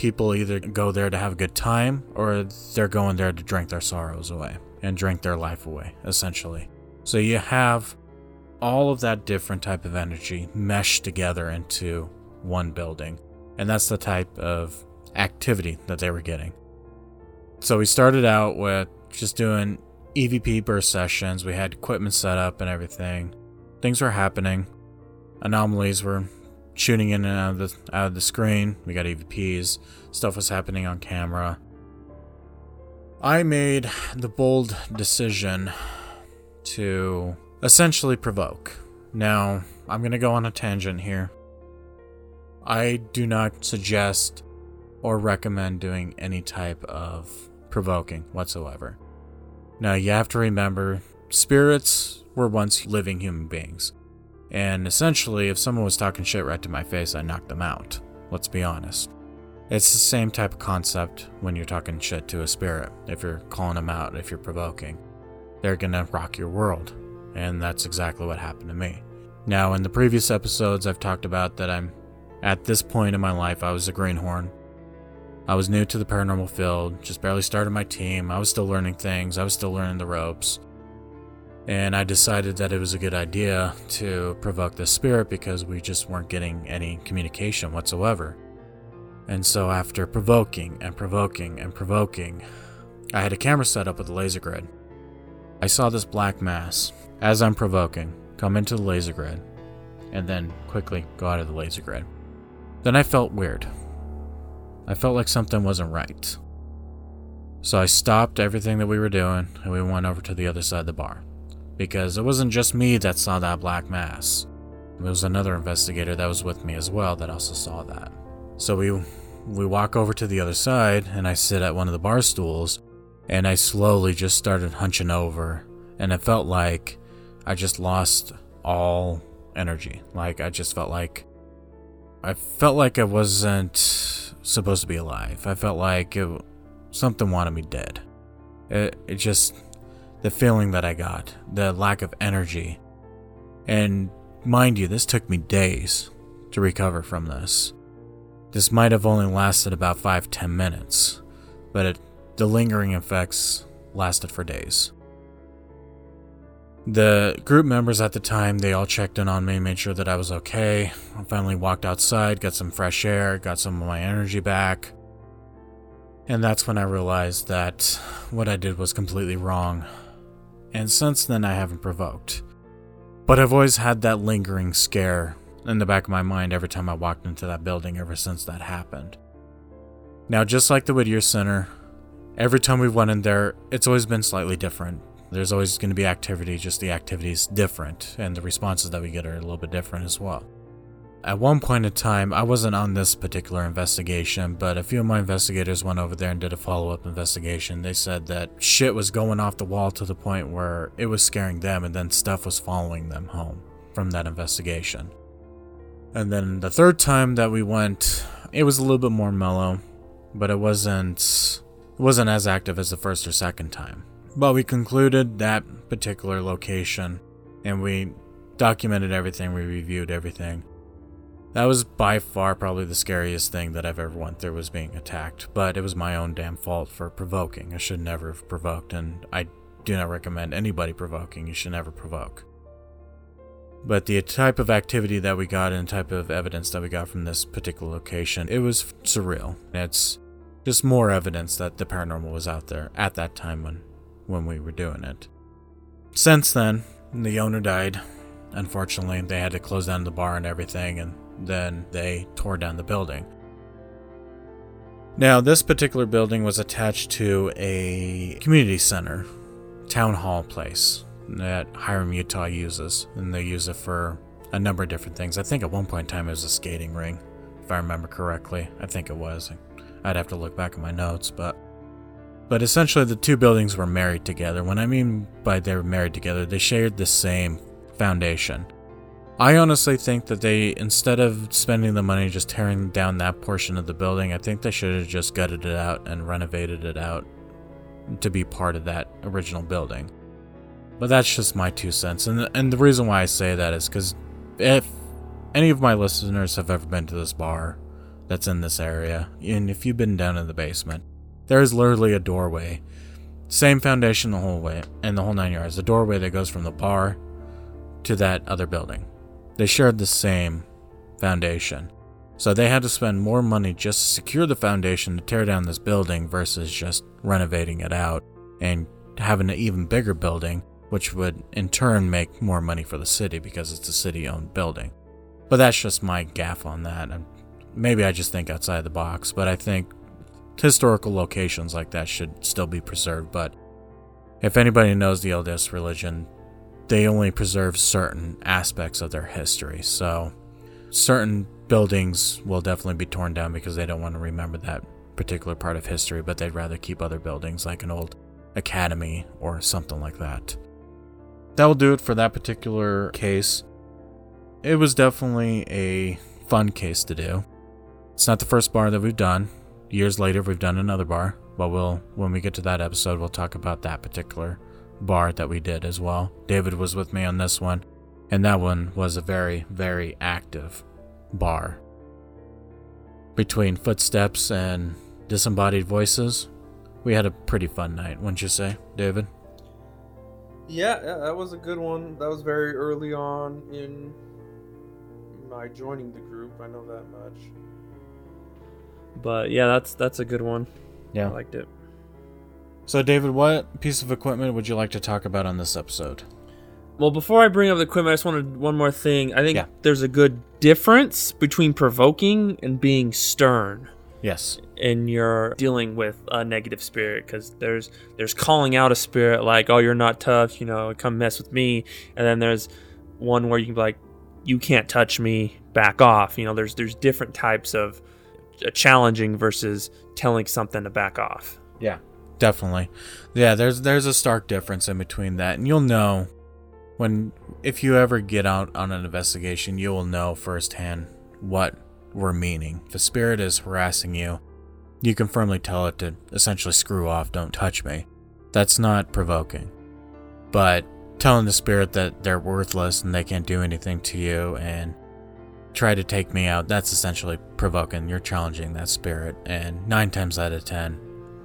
people either go there to have a good time or they're going there to drink their sorrows away and drink their life away, essentially. So you have all of that different type of energy meshed together into one building. And that's the type of activity that they were getting. So we started out with just doing EVP burst sessions. We had equipment set up and everything. Things were happening. Anomalies were shooting in and out of the out of the screen. We got EVPs. Stuff was happening on camera. I made the bold decision to essentially provoke. Now, I'm going to go on a tangent here. I do not suggest or recommend doing any type of provoking whatsoever. Now, you have to remember spirits were once living human beings. And essentially, if someone was talking shit right to my face, I knocked them out. Let's be honest. It's the same type of concept when you're talking shit to a spirit. If you're calling them out, if you're provoking, they're gonna rock your world. And that's exactly what happened to me. Now, in the previous episodes, I've talked about that I'm at this point in my life, I was a greenhorn. I was new to the paranormal field, just barely started my team. I was still learning things, I was still learning the ropes. And I decided that it was a good idea to provoke the spirit because we just weren't getting any communication whatsoever. And so, after provoking and provoking and provoking, I had a camera set up with a laser grid. I saw this black mass, as I'm provoking, come into the laser grid, and then quickly go out of the laser grid. Then I felt weird. I felt like something wasn't right. So I stopped everything that we were doing and we went over to the other side of the bar because it wasn't just me that saw that black mass. There was another investigator that was with me as well that also saw that. So we we walk over to the other side and I sit at one of the bar stools and I slowly just started hunching over and it felt like I just lost all energy. Like I just felt like I felt like I wasn't supposed to be alive. I felt like it, something wanted me dead. It, it just the feeling that I got, the lack of energy. And mind you, this took me days to recover from this. This might have only lasted about 5 10 minutes, but it, the lingering effects lasted for days. The group members at the time, they all checked in on me, made sure that I was okay. I finally walked outside, got some fresh air, got some of my energy back. And that's when I realized that what I did was completely wrong and since then I haven't provoked. But I've always had that lingering scare in the back of my mind every time I walked into that building ever since that happened. Now, just like the Whittier Center, every time we've went in there, it's always been slightly different. There's always going to be activity, just the activity is different, and the responses that we get are a little bit different as well. At one point in time, I wasn't on this particular investigation, but a few of my investigators went over there and did a follow up investigation. They said that shit was going off the wall to the point where it was scaring them, and then stuff was following them home from that investigation. And then the third time that we went, it was a little bit more mellow, but it wasn't it wasn't as active as the first or second time. But we concluded that particular location and we documented everything, we reviewed everything. That was by far probably the scariest thing that I've ever went through was being attacked, but it was my own damn fault for provoking. I should never have provoked and I do not recommend anybody provoking. You should never provoke. But the type of activity that we got and type of evidence that we got from this particular location, it was surreal. It's just more evidence that the paranormal was out there at that time when when we were doing it. Since then, the owner died. Unfortunately, they had to close down the bar and everything and then they tore down the building. Now, this particular building was attached to a community center, town hall place that Hyrum, Utah uses, and they use it for a number of different things. I think at one point in time it was a skating ring, if I remember correctly. I think it was. I'd have to look back at my notes, but but essentially the two buildings were married together. When I mean by they were married together, they shared the same foundation. I honestly think that they, instead of spending the money just tearing down that portion of the building, I think they should have just gutted it out and renovated it out to be part of that original building. But that's just my two cents. And, and the reason why I say that is because if any of my listeners have ever been to this bar that's in this area, and if you've been down in the basement, there is literally a doorway. Same foundation the whole way, and the whole nine yards. The doorway that goes from the bar to that other building. They shared the same foundation. So they had to spend more money just to secure the foundation to tear down this building versus just renovating it out and having an even bigger building, which would in turn make more money for the city because it's a city owned building. But that's just my gaff on that. And maybe I just think outside the box, but I think historical locations like that should still be preserved. But if anybody knows the LDS religion, they only preserve certain aspects of their history. So, certain buildings will definitely be torn down because they don't want to remember that particular part of history, but they'd rather keep other buildings like an old academy or something like that. That will do it for that particular case. It was definitely a fun case to do. It's not the first bar that we've done. Years later, we've done another bar, but we'll when we get to that episode, we'll talk about that particular bar that we did as well. David was with me on this one, and that one was a very, very active bar. Between footsteps and disembodied voices, we had a pretty fun night, wouldn't you say, David? Yeah, yeah, that was a good one. That was very early on in my joining the group. I know that much. But yeah, that's that's a good one. Yeah. I liked it. So, David, what piece of equipment would you like to talk about on this episode? Well, before I bring up the equipment, I just wanted one more thing. I think Yeah. there's a good difference between provoking and being stern Yes. And you're dealing with a negative spirit because there's there's calling out a spirit like oh you're not tough you know come mess with me and then there's one where you can be like you can't touch me back off you know there's there's different types of uh, challenging versus telling something to back off Yeah. Definitely. Yeah, there's there's a stark difference in between that. And you'll know when if you ever get out on an investigation, you will know firsthand what we're meaning. If a spirit is harassing you, you can firmly tell it to essentially screw off, don't touch me. That's not provoking. But telling the spirit that they're worthless and they can't do anything to you and try to take me out, that's essentially provoking. You're challenging that spirit. And nine times out of ten,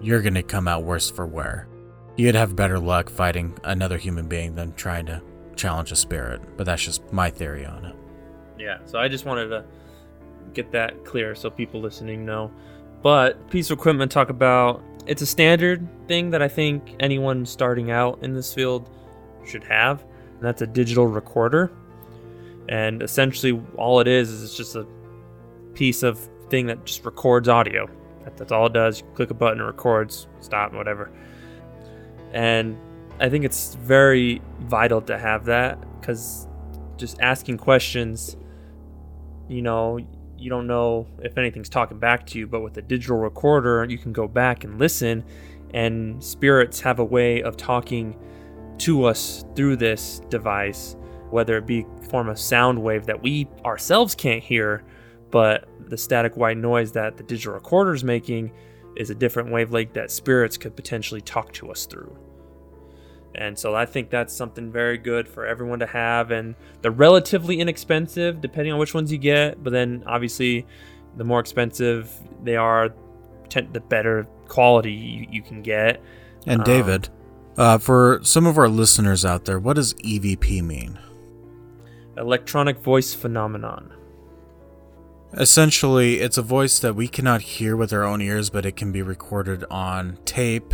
you're to come out worse for wear. You'd have better luck fighting another human being than trying to challenge a spirit. But that's just my theory on it. yeah so i just wanted to get that clear so people listening know but piece of equipment talk about it's a standard thing that i think anyone starting out in this field should have and that's a digital recorder and essentially all it is is it's just a piece of thing that just records audio that's all it does. You click a button it records stop whatever. And i think it's very vital to have that because just asking questions you know, you don't know if anything's talking back to you, but with a digital recorder, you can go back and listen, and spirits have a way of talking to us through this device, whether it be form of sound wave that we ourselves can't hear, but the static white noise that the digital recorder is making is a different wavelength that spirits could potentially talk to us through. And so I think that's something very good for everyone to have. And they're relatively inexpensive depending on which ones you get. But then obviously, the more expensive they are, the better quality you, you can get. And Um, David, uh, for some of our listeners out there, what does EVP mean? Electronic voice phenomenon. Essentially, it's a voice that we cannot hear with our own ears, but it can be recorded on tape,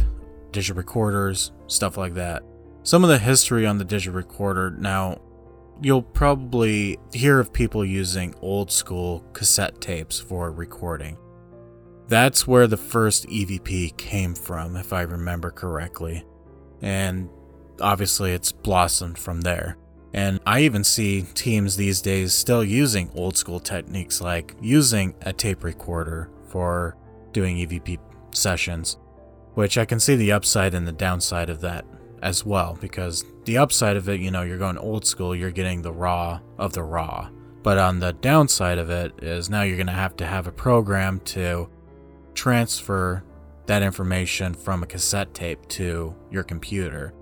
digital recorders, stuff like that. Some of the history on the digital recorder now, you'll probably hear of people using old school cassette tapes for recording. That's where the first EVP came from, if I remember correctly. And obviously, it's blossomed from there. And I even see teams these days still using old school techniques like using a tape recorder for doing EVP sessions, which I can see the upside and the downside of that as well. Because the upside of it, you know, you're going old school, you're getting the raw of the raw. But on the downside of it is now you're going to have to have a program to transfer that information from a cassette tape to your computer.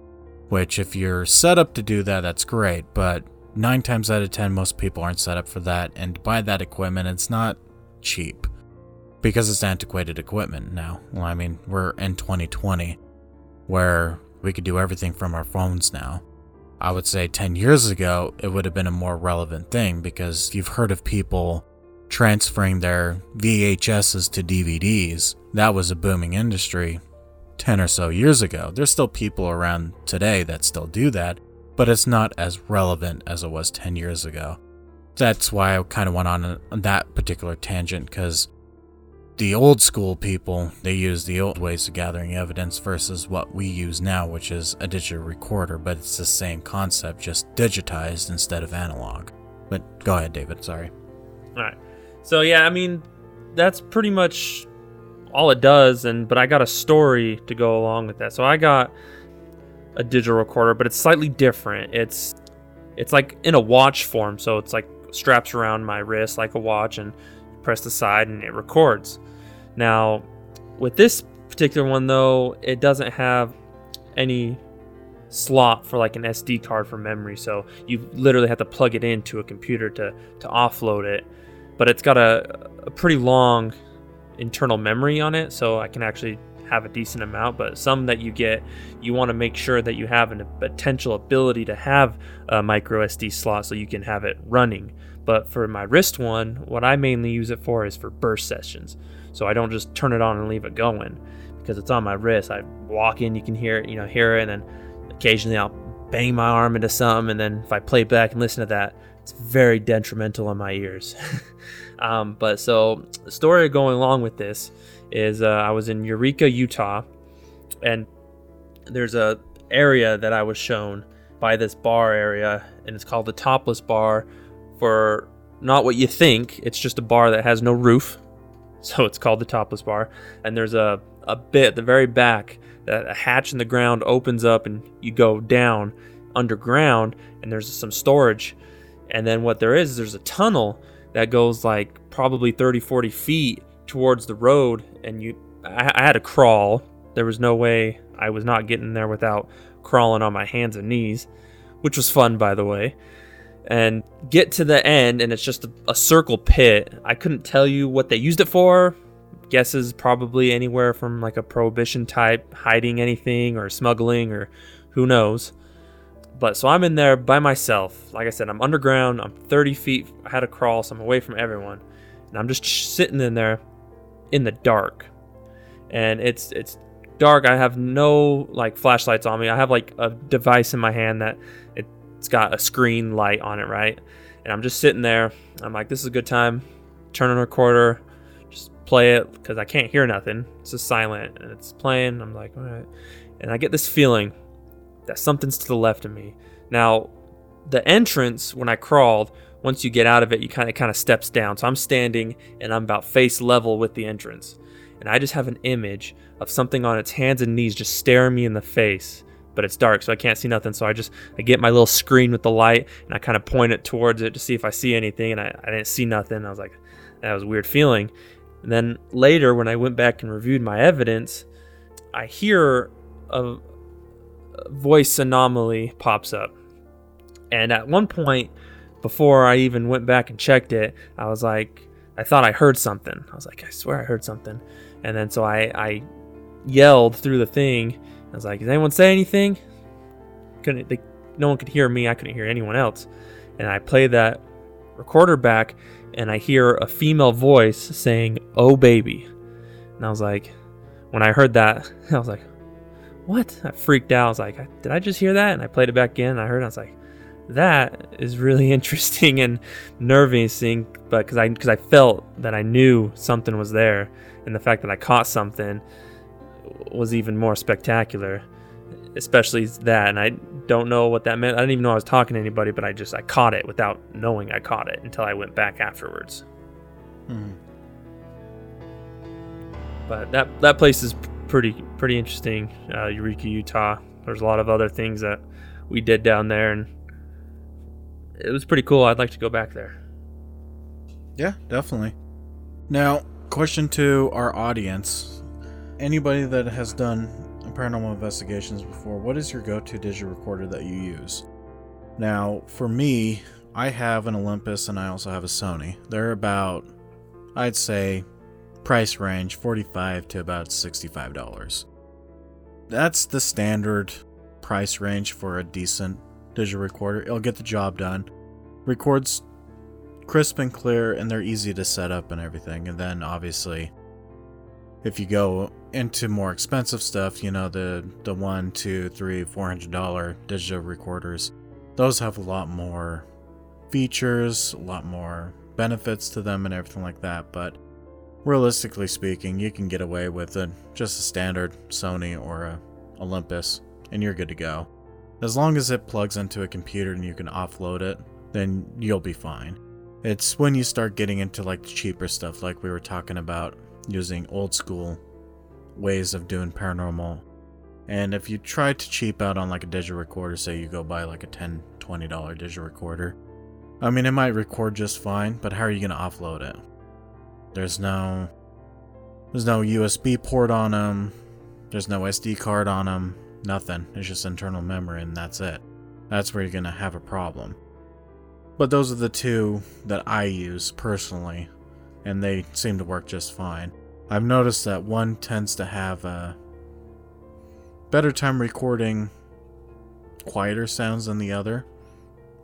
Which, if you're set up to do that, that's great, but nine times out of ten, most people aren't set up for that, and to buy that equipment, it's not cheap because it's antiquated equipment now. Well, I mean, we're in 2020 where we could do everything from our phones now. I would say 10 years ago, it would have been a more relevant thing because you've heard of people transferring their VHSs to DVDs. That was a booming industry 10 or so years ago. There's still people around today that still do that, but it's not as relevant as it was 10 years ago. That's why I kind of went on, uh, on that particular tangent because the old school people, they use the old ways of gathering evidence versus what we use now, which is a digital recorder, but it's the same concept, just digitized instead of analog. But go ahead, David, sorry. All right. So yeah, I mean, that's pretty much all it does. And but I got a story to go along with that. So I got a digital recorder, but it's slightly different. It's it's like in a watch form, so it's like straps around my wrist like a watch, and press the side and it records. Now, with this particular one though, it doesn't have any slot for like an SD card for memory, so you literally have to plug it into a computer to to offload it. But it's got a, a pretty long internal memory on it, so I can actually have a decent amount. But some that you get, you want to make sure that you have a potential ability to have a micro SD slot so you can have it running. But for my wrist one, what I mainly use it for is for burst sessions. So I don't just turn it on and leave it going because it's on my wrist. I walk in, you can hear it, you know, hear it, and then occasionally I'll bang my arm into something, and then if I play back and listen to that, it's very detrimental on my ears. um, but so the story going along with this is uh, I was in Eureka, Utah, and there's a area that I was shown by this bar area, and it's called the Topless Bar. For not what you think, it's just a bar that has no roof, so it's called the Topless Bar. And there's a a bit at the very back that a hatch in the ground opens up, and you go down underground, and there's some storage. And then what there is, is there's a tunnel that goes like probably 30, 40 feet towards the road, and you, I, I had to crawl. There was no way I was not getting there without crawling on my hands and knees, which was fun, by the way. And get to the end, and it's just a, a circle pit. I couldn't tell you what they used it for. Guesses probably anywhere from like a prohibition type, hiding anything or smuggling or who knows. But so I'm in there by myself. Like I said, I'm underground. I'm 30 feet. I had to crawl, so I'm away from everyone, and I'm just sitting in there in the dark. And it's it's dark. I have no like flashlights on me. I have like a device in my hand that it's got a screen light on it, right? And I'm just sitting there. I'm like, this is a good time. Turn on a recorder, just play it because I can't hear nothing. It's just silent and it's playing. I'm like, all right. And I get this feeling that something's to the left of me. Now, the entrance when I crawled once you get out of it, you kind of kind of steps down. So I'm standing and I'm about face level with the entrance, and I just have an image of something on its hands and knees just staring me in the face. But it's dark, so I can't see nothing. So I just I get my little screen with the light and I kind of point it towards it to see if I see anything, and I, I didn't see nothing. I was like, that was a weird feeling. And then later, when I went back and reviewed my evidence, I hear a voice anomaly pops up. And at one point, before I even went back and checked it, I was like, I thought I heard something. I was like, I swear I heard something. And then so I, I yelled through the thing. I was like, Does anyone say anything? Couldn't they, no one could hear me. I couldn't hear anyone else. And I played that recorder back, and I hear a female voice saying, "Oh baby," and I was like, when I heard that, I was like, "What?" I freaked out. I was like, "Did I just hear that?" And I played it back again. And I heard. It, I was like, "That is really interesting and nerve-wracking," but because I because I felt that I knew something was there, and the fact that I caught something was even more spectacular especially that and i don't know what that meant i didn't even know i was talking to anybody but i just i caught it without knowing i caught it until i went back afterwards Hmm. but that that place is pretty pretty interesting uh, eureka utah there's a lot of other things that we did down there and it was pretty cool i'd like to go back there Yeah, definitely. Now, question to our audience anybody that has done paranormal investigations before, what is your go to digital recorder that you use? Now, for me, I have an Olympus and I also have a Sony. They're about, I'd say, price range 45 to about $65. That's the standard price range for a decent digital recorder. It'll get the job done. Records crisp and clear, and they're easy to set up and everything. And then, obviously, if you go into more expensive stuff, you know the the one, two, three, four hundred dollar digital recorders, those have a lot more features, a lot more benefits to them, and everything like that. But realistically speaking, you can get away with a, just a standard Sony or a Olympus, and you're good to go. As long as it plugs into a computer and you can offload it, then you'll be fine. It's when you start getting into like the cheaper stuff, like we were talking about using old school ways of doing paranormal. And if you try to cheap out on like a digital recorder, say you go buy like a $10, $20 digital recorder, I mean, it might record just fine, but how are you going to offload it? There's no there's no USB port on them. There's no SD card on them. Nothing. It's just internal memory and that's it. That's where you're going to have a problem. But those are the two that I use personally, and they seem to work just fine. I've noticed that one tends to have a better time recording quieter sounds than the other,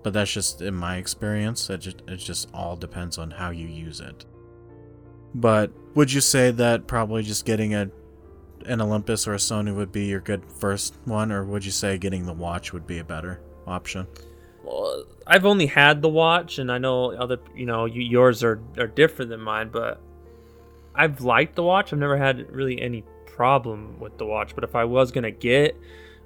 but that's just in my experience. It just, it just all depends on how you use it. But would you say that probably just getting a an Olympus or a Sony would be your good first one, or would you say getting the watch would be a better option? well, I've only had the watch, and I know other, you know, you, yours are are different than mine, but I've liked the watch. I've never had really any problem with the watch. But if I was gonna get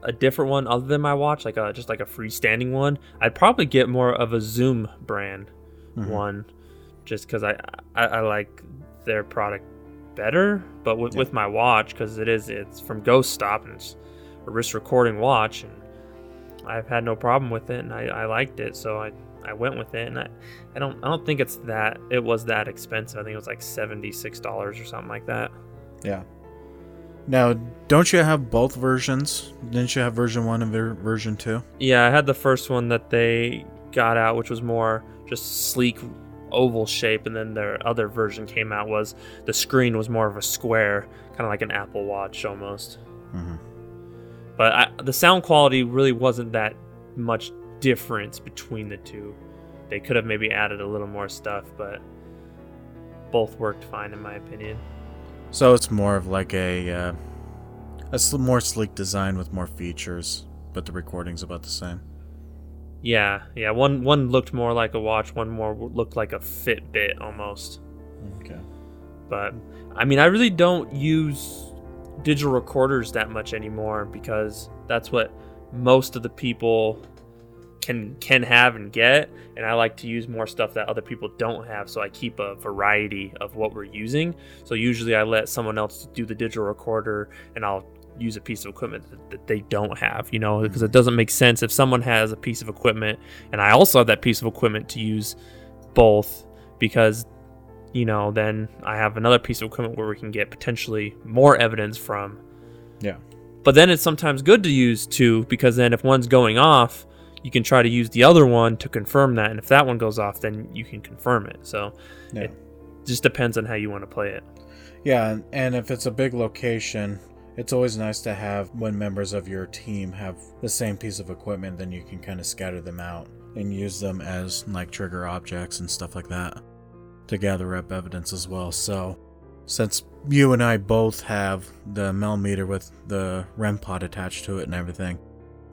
a different one other than my watch, like a just like a freestanding one, I'd probably get more of a Zoom brand Mhm. one, just because I, I I like their product better. But with, Yeah. with my watch, because it is it's from Ghost Stop and it's a wrist recording watch, and I've had no problem with it, and I, I liked it, so I I went with it, and I I don't I don't think it's that it was that expensive. I think it was like seventy six dollars or something like that. Yeah. Now, don't you have both versions? Didn't you have version one and ver- version two? Yeah, I had the first one that they got out, which was more just sleek oval shape, and then their other version came out was the screen was more of a square, kind of like an Apple Watch almost. Mm-hmm. But I, the sound quality really wasn't that much difference between the two. They could have maybe added a little more stuff, but both worked fine in my opinion. So it's more of like a uh, a more sleek design with more features, but the recording's about the same. Yeah, yeah. One one looked more like a watch. One more looked like a Fitbit almost. Okay. But I mean, I really don't use digital recorders that much anymore because that's what most of the people can can have and get and I like to use more stuff that other people don't have so I keep a variety of what we're using so usually I let someone else do the digital recorder and I'll use a piece of equipment that, they don't have you know because it mm-hmm. doesn't make sense if someone has a piece of equipment and I also have that piece of equipment to use both because you know then I have another piece of equipment where we can get potentially more evidence from Yeah. but then it's sometimes good to use two because then if one's going off, you can try to use the other one to confirm that. And if that one goes off, then you can confirm it. So Yeah. it just depends on how you want to play it. Yeah, and if it's a big location, it's always nice to have when members of your team have the same piece of equipment, then you can kind of scatter them out and use them as like trigger objects and stuff like that to gather up evidence as well. So, since you and I both have the Mel Meter with the REM pod attached to it and everything,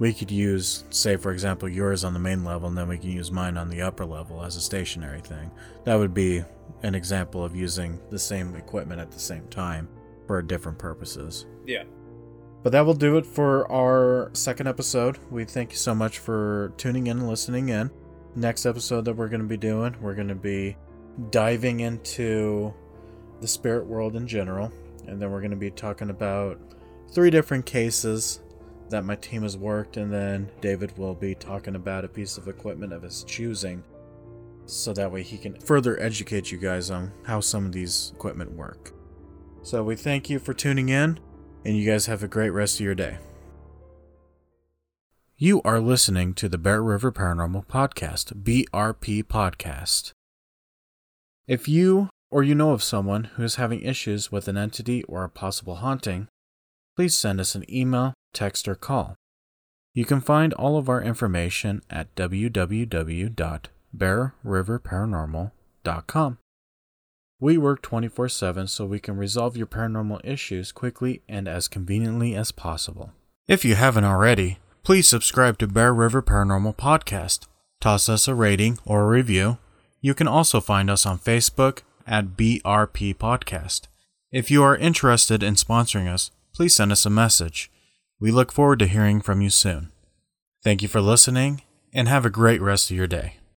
we could use, say, for example, yours on the main level, and then we can use mine on the upper level as a stationary thing. That would be an example of using the same equipment at the same time for different purposes. Yeah. But that will do it for our second episode. We thank you so much for tuning in and listening in. Next episode that we're going to be doing, we're going to be diving into the spirit world in general. And then we're going to be talking about three different cases that my team has worked. And then David will be talking about a piece of equipment of his choosing. So that way he can further educate you guys on how some of these equipment work. So we thank you for tuning in, and you guys have a great rest of your day. You are listening to the Bear River Paranormal Podcast, BRP Podcast. If you or you know of someone who is having issues with an entity or a possible haunting, please send us an email, text, or call. You can find all of our information at www.bearriverparanormal.com. We work 24 7 so we can resolve your paranormal issues quickly and as conveniently as possible. If you haven't already, please subscribe to Bear River Paranormal Podcast. Toss us a rating or a review. You can also find us on Facebook at BRP Podcast. If you are interested in sponsoring us, please send us a message. We look forward to hearing from you soon. Thank you for listening and have a great rest of your day.